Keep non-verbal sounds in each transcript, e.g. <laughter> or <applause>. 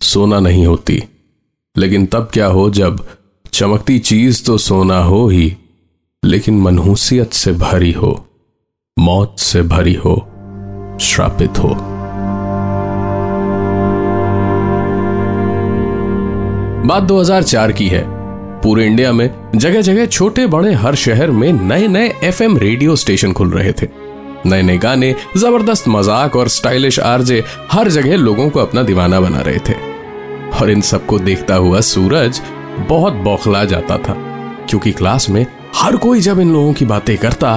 सोना नहीं होती। लेकिन तब क्या हो जब चमकती चीज़ तो सोना हो ही, लेकिन मनहूसियत से भरी हो, मौत से भरी हो, श्रापित हो। बात 2004 की है। पूरे इंडिया में जगह जगह छोटे बड़े हर शहर में नए नए एफएम रेडियो स्टेशन खुल रहे थे। नए नए गाने, ज़बरदस्त मज़ाक और स्टाइलिश आरजे हर जगह लोगों को अपना दीवाना बना रहे थे। और इन सबको देखता हुआ सूरज बहुत बौखला जाता था, क्योंकि क्लास में हर कोई जब इन लोगों की बातें करता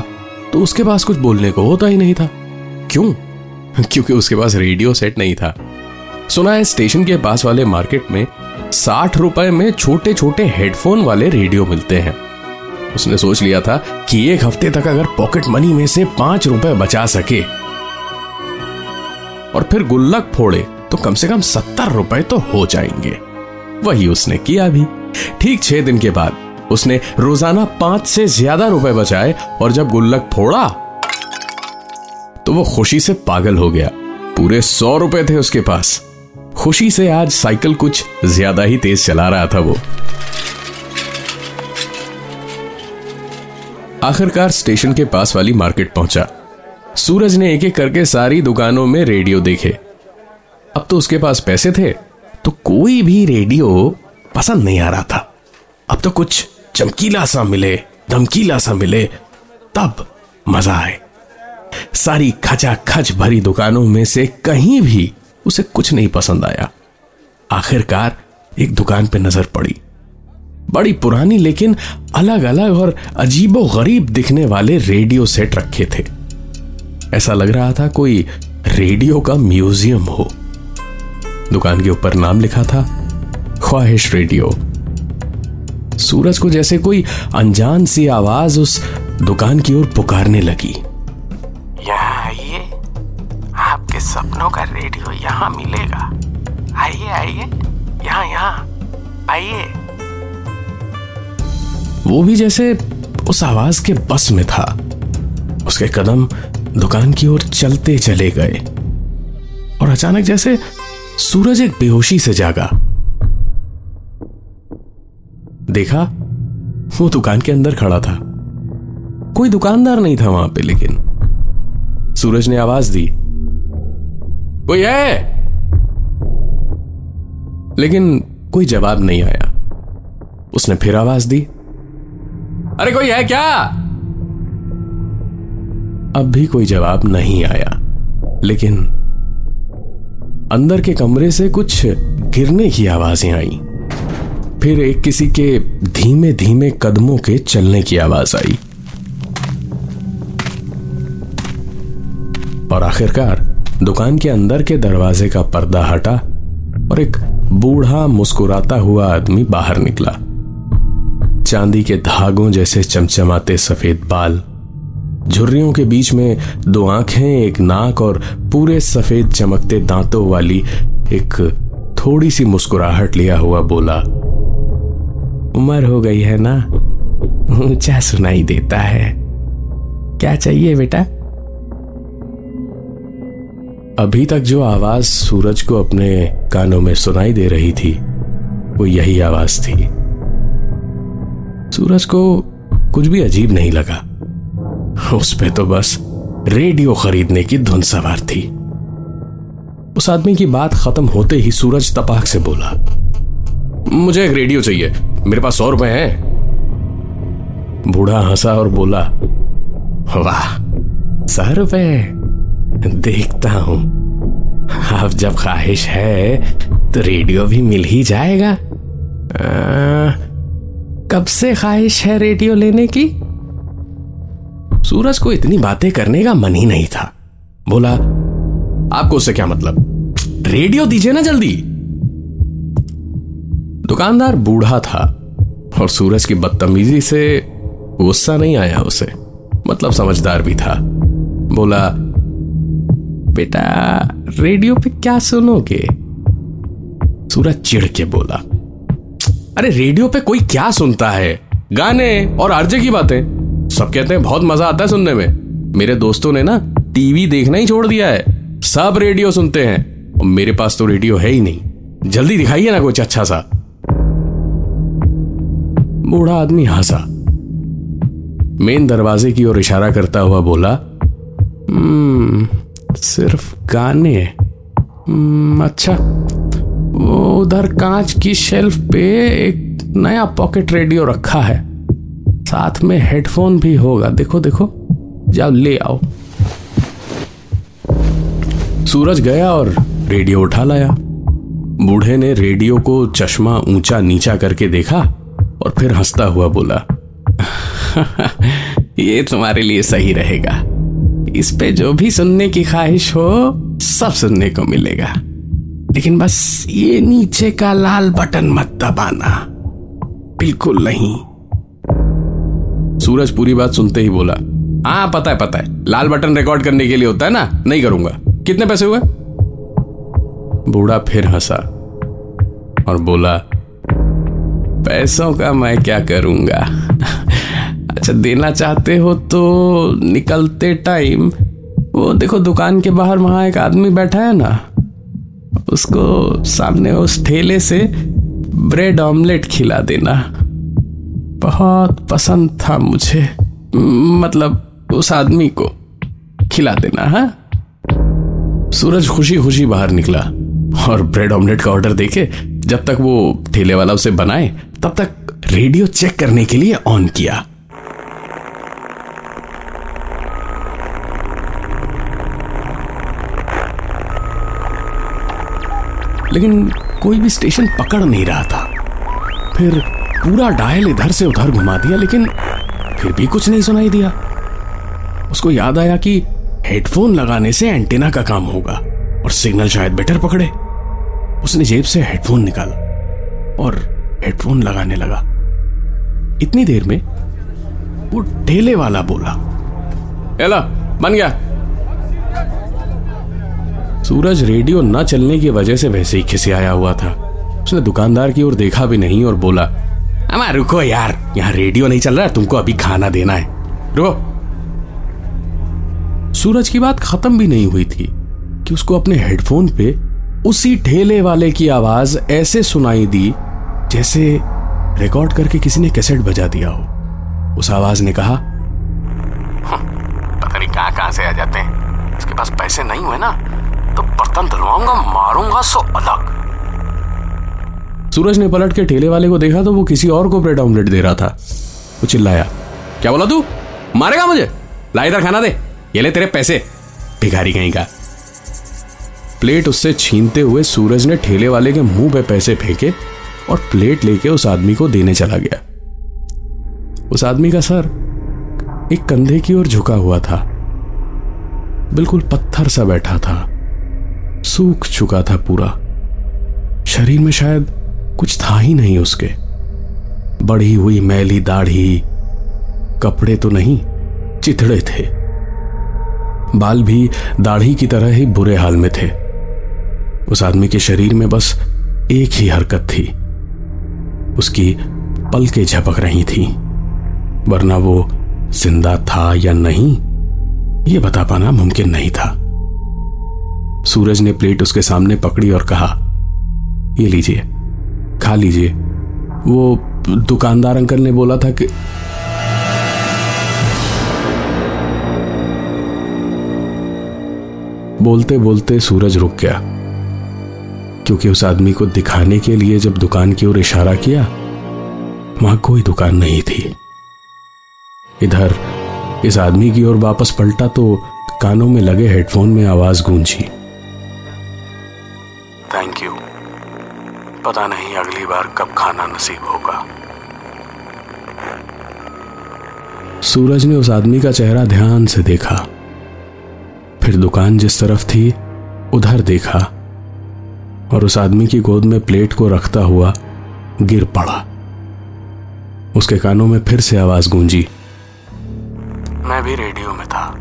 तो उसके पास कुछ बोलने को होता ही नहीं था। क्यों? क्योंकि उसके पास रेडियो सेट नहीं था। सुना है, स्टेशन के पास वाले मार्केट में साठ रुपए में छोटे छोटे हेडफोन वाले रेडियो मिलते हैं। उसने सोच लिया था कि एक हफ़्ते तक अगर पॉकेट मनी में से पाँच रुपए बचा सके। और फिर गुल्लक फोड़े। तो कम से कम सत्तर रुपए तो हो जाएँगे। वही उसने किया भी। ठीक छह दिन के बाद उसने रोज़ाना पाँच से ज़्यादा रुपए बचाए और जब गुल्लक फोड़ा तो वो खुशी से पागल हो गया। पूरे सौ रुपए थे उसके पास। खुशी से आज साइकिल कुछ ज़्यादा ही तेज चला रहा था वो। आखिरकार स्टेशन के पास वाली मार्केट पहुँचा। सूरज ने एक एक करके सारी दुकानों में रेडियो देखे। अब तो उसके पास पैसे थे तो कोई भी रेडियो पसंद नहीं आ रहा था। अब तो कुछ चमकीला सा मिले, धमकीला सा मिले, तब मज़ा आए। सारी खचा खच भरी दुकानों में से कहीं भी उसे कुछ नहीं पसंद आया। आखिरकार एक दुकान पे नज़र पड़ी। बड़ी पुरानी लेकिन अलग अलग और अजीबो गरीब दिखने वाले रेडियो सेट रखे थे। ऐसा लग रहा था कोई रेडियो का म्यूज़ियम हो। दुकान के ऊपर नाम लिखा था ख्वाहिश रेडियो। सूरज को जैसे कोई अनजान सी आवाज़ उस दुकान की ओर पुकारने लगी। यहाँ आइए आपके सपनों का रेडियो यहाँ मिलेगा। आइए आइए यहाँ यहाँ आइए। वो भी जैसे उस आवाज़ के बस में था। उसके कदम दुकान की ओर चलते चले गए। और अचानक जैसे सूरज एक बेहोशी से जागा। देखा, वो दुकान के अंदर खड़ा था। कोई दुकानदार नहीं था वहाँ पे, लेकिन सूरज ने आवाज़ दी कोई है! लेकिन कोई जवाब नहीं आया। उसने फिर आवाज़ दी, अरे कोई है क्या? अब भी कोई जवाब नहीं आया, लेकिन अंदर के कमरे से कुछ गिरने की आवाज़ें आई। फिर एक किसी के धीमे धीमे कदमों के चलने की आवाज़ आई। और आखिरकार, दुकान के अंदर के दरवाजे का पर्दा हटा और एक बूढ़ा मुस्कुराता हुआ आदमी बाहर निकला। चांदी के धागों जैसे चमचमाते सफ़ेद बाल झुर्रियों के बीच में दो आँखें, एक नाक और पूरे सफ़ेद चमकते दांतों वाली एक थोड़ी सी मुस्कुराहट लिया हुआ बोला, उम्र हो गई है ना? ऊँचा सुनाई देता है। क्या चाहिए बेटा? अभी तक जो आवाज़ सूरज को अपने कानों में सुनाई दे रही थी, वो यही आवाज़ थी। सूरज को कुछ भी अजीब नहीं लगा। उस पे तो बस रेडियो खरीदने की धुन सवार थी। उस आदमी की बात खत्म होते ही सूरज तपाक से बोला मुझे एक रेडियो चाहिए मेरे पास सौ रुपए हैं? बूढ़ा हंसा और बोला वाह सौ रुपए देखता हूँ। अब जब ख्वाहिश है तो रेडियो भी मिल ही जाएगा। आ, कब से ख्वाहिश है रेडियो लेने की? सूरज को इतनी बातें करने का मन ही नहीं था। बोला, आपको उससे क्या मतलब? रेडियो दीजिए ना जल्दी। दुकानदार बूढ़ा था और सूरज की बदतमीजी से गुस्सा नहीं आया उसे। मतलब समझदार भी था। बोला, बेटा, रेडियो पे क्या सुनोगे? सूरज चिढ़ के बोला, अरे, रेडियो पे कोई क्या सुनता है? गाने और आरजे की बातें। सब कहते हैं बहुत मज़ा आता है सुनने में. मेरे दोस्तों ने ना टीवी देखना ही छोड़ दिया है। सब रेडियो सुनते हैं। और मेरे पास तो रेडियो है ही नहीं। जल्दी दिखाइए ना कुछ अच्छा सा। बूढ़ा आदमी हंसा। मेन दरवाजे की ओर इशारा करता हुआ बोला "हम्म, सिर्फ़ गाने। "हम्म, अच्छा वो उधर कांच की शेल्फ पे एक नया पॉकेट रेडियो रखा है। साथ में हेडफोन भी होगा। देखो देखो। जाओ, ले आओ। सूरज गया और रेडियो उठा लाया। बूढ़े ने रेडियो को चश्मा ऊँचा नीचा करके देखा और फिर हंसता हुआ बोला, <laughs> ये तुम्हारे लिए सही रहेगा। इस पे जो भी सुनने की ख्वाहिश हो, सब सुनने को मिलेगा। लेकिन बस ये नीचे का लाल बटन मत दबाना। बिल्कुल नहीं। सूरज पूरी बात सुनते ही बोला हाँ पता है पता है। लाल बटन रिकॉर्ड करने के लिए होता है ना? नहीं करूँगा। कितने पैसे हुए? बूढ़ा फिर हंसा और बोला, पैसों का मैं क्या करूँगा? अच्छा देना चाहते हो तो निकलते टाइम वो देखो, दुकान के बाहर वहाँ एक आदमी बैठा है ना, उसको सामने उस ठेले से ब्रेड ऑमलेट खिला देना। बहुत पसंद था मुझे। मतलब उस आदमी को खिला देना, है? सूरज खुशी खुशी बाहर निकला और ब्रेड ऑमलेट का ऑर्डर देके जब तक वो ठेले वाला उसे बनाए, तब तक रेडियो चेक करने के लिए ऑन किया। लेकिन कोई भी स्टेशन पकड़ नहीं रहा था। फिर पूरा डायल इधर से उधर घुमा दिया, लेकिन फिर भी कुछ नहीं सुनाई दिया। उसको याद आया कि हेडफोन लगाने से एंटीना का काम होगा और सिग्नल शायद बेटर पकड़े। उसने जेब से हेडफोन निकाला और हेडफोन लगाने लगा। इतनी देर में वो ठेले वाला बोला, एला, बन गया। सूरज रेडियो न चलने की वजह से वैसे ही खिसियाया हुआ था। उसने दुकानदार की ओर देखा भी नहीं और बोला अमा, रुको यार। यहाँ रेडियो नहीं चल रहा तुमको अभी खाना देना है। रुको। सूरज की बात खत्म भी नहीं हुई थी कि उसको अपने हेडफोन पे उसी ठेले वाले की आवाज़ ऐसे सुनाई दी जैसे रिकॉर्ड करके किसी ने कैसेट बजा दिया हो। उस आवाज़ ने कहा पता नहीं कहाँ कहाँ से आ जाते हैं। इसके पास पैसे नहीं हुए ना तो बर्तन धुलवाऊँगा, मारूँगा सो अलग। सूरज ने पलट के ठेले वाले को देखा तो वो किसी और को ब्रेड ऑमलेट दे रहा था। वो चिल्लाया, क्या बोला तू? मारेगा मुझे? ला इधर खाना दे। ये ले तेरे पैसे। भिखारी कहीं का। प्लेट उससे छीनते हुए सूरज ने ठेले वाले के मुँह पे पैसे फेंके और प्लेट लेके उस आदमी को देने चला गया। उस आदमी का सर एक कंधे की ओर झुका हुआ था। बिल्कुल पत्थर सा बैठा था। सूख चुका था पूरा। शरीर में शायद कुछ था ही नहीं उसके। बढ़ी हुई मैली दाढ़ी, कपड़े तो नहीं, चिथड़े थे। बाल भी दाढ़ी की तरह ही बुरे हाल में थे। उस आदमी के शरीर में बस एक ही हरकत थी। उसकी पलकें झपक रही थी, वरना वो ज़िंदा था या नहीं, ये बता पाना मुमकिन नहीं था। सूरज ने प्लेट उसके सामने पकड़ी और कहा, ये लीजिए। खा लीजिए। वो दुकानदार अंकल ने बोला था कि बोलते बोलते सूरज रुक गया। क्योंकि उस आदमी को दिखाने के लिए जब दुकान की ओर इशारा किया, वहाँ कोई दुकान नहीं थी। इधर, इस आदमी की ओर वापस पलटा तो कानों में लगे हेडफोन में आवाज़ गूंजी। पता नहीं अगली बार कब खाना नसीब होगा। सूरज ने उस आदमी का चेहरा ध्यान से देखा। फिर दुकान जिस तरफ़ थी उधर देखा। और उस आदमी की गोद में प्लेट को रखता हुआ गिर पड़ा। उसके कानों में फिर से आवाज़ गूंजी। मैं भी रेडियो में था।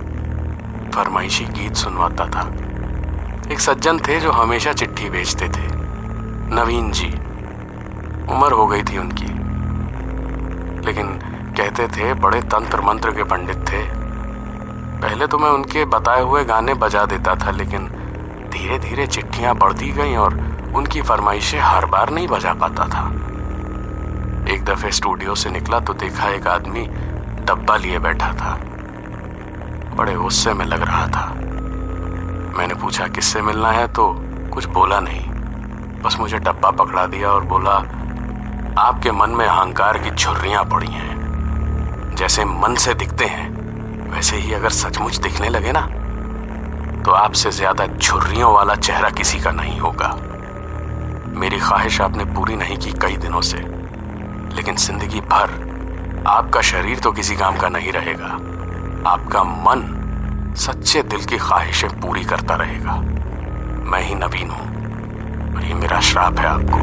फरमाइशी गीत सुनवाता था। एक सज्जन थे जो हमेशा चिट्ठी भेजते थे। नवीन जी, उम्र हो गई थी उनकी। लेकिन कहते थे, बड़े तंत्र मंत्र के पंडित थे। पहले तो मैं उनके बताए हुए गाने बजा देता था, लेकिन धीरे धीरे चिट्ठियाँ बढ़ती गईं और उनकी फरमाइशें हर बार नहीं बजा पाता था। एक दफे स्टूडियो से निकला तो देखा एक आदमी डब्बा लिए बैठा था। बड़े गुस्से में लग रहा था। मैंने पूछा, किससे मिलना है? तो कुछ बोला नहीं। बस मुझे डब्बा पकड़ा दिया और बोला, आपके मन में अहंकार की झुर्रियाँ पड़ी हैं। जैसे मन से दिखते हैं, वैसे ही अगर सचमुच दिखने लगे ना तो आपसे ज़्यादा झुर्रियों वाला चेहरा किसी का नहीं होगा। मेरी ख्वाहिश आपने पूरी नहीं की कई दिनों से, लेकिन ज़िंदगी भर आपका शरीर तो किसी काम का नहीं रहेगा। आपका मन सच्चे दिल की ख्वाहिशें पूरी करता रहेगा। मैं ही नवीन हूँ। और ये मेरा श्राप है आपको।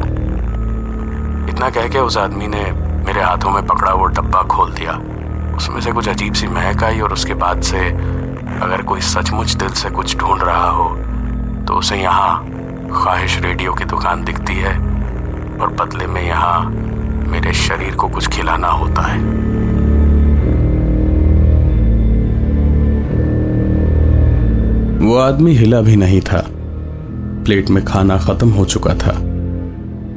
इतना कह के उस आदमी ने मेरे हाथों में पकड़ा वो डब्बा खोल दिया। उसमें से कुछ अजीब सी महक आई और उसके बाद से अगर कोई सचमुच दिल से कुछ ढूंढ रहा हो तो उसे यहाँ ख्वाहिश रेडियो की दुकान दिखती है और बदले में यहाँ मेरे शरीर को कुछ खिलाना होता है। वो आदमी हिला भी नहीं था। प्लेट में खाना खत्म हो चुका था।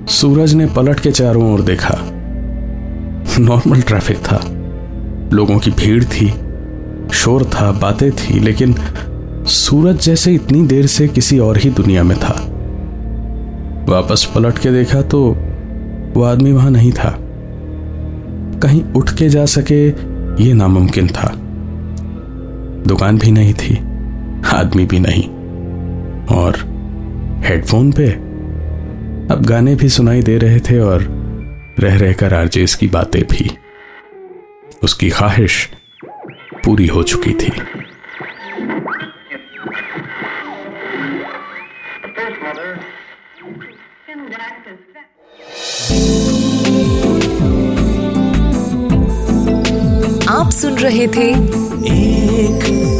सूरज ने पलट के चारों ओर देखा। नॉर्मल ट्रैफ़िक था। लोगों की भीड़ थी। शोर था, बातें थी, लेकिन सूरज जैसे इतनी देर से किसी और ही दुनिया में था। वापस पलट के देखा तो वो आदमी वहाँ नहीं था। कहीं उठ के जा सके ये नामुमकिन था। दुकान भी नहीं थी, आदमी भी नहीं। और हेडफोन पे। अब गाने भी सुनाई दे रहे थे और रह रहकर आरजेस की बातें भी। उसकी ख्वाहिश पूरी हो चुकी थी। आप सुन रहे थे एक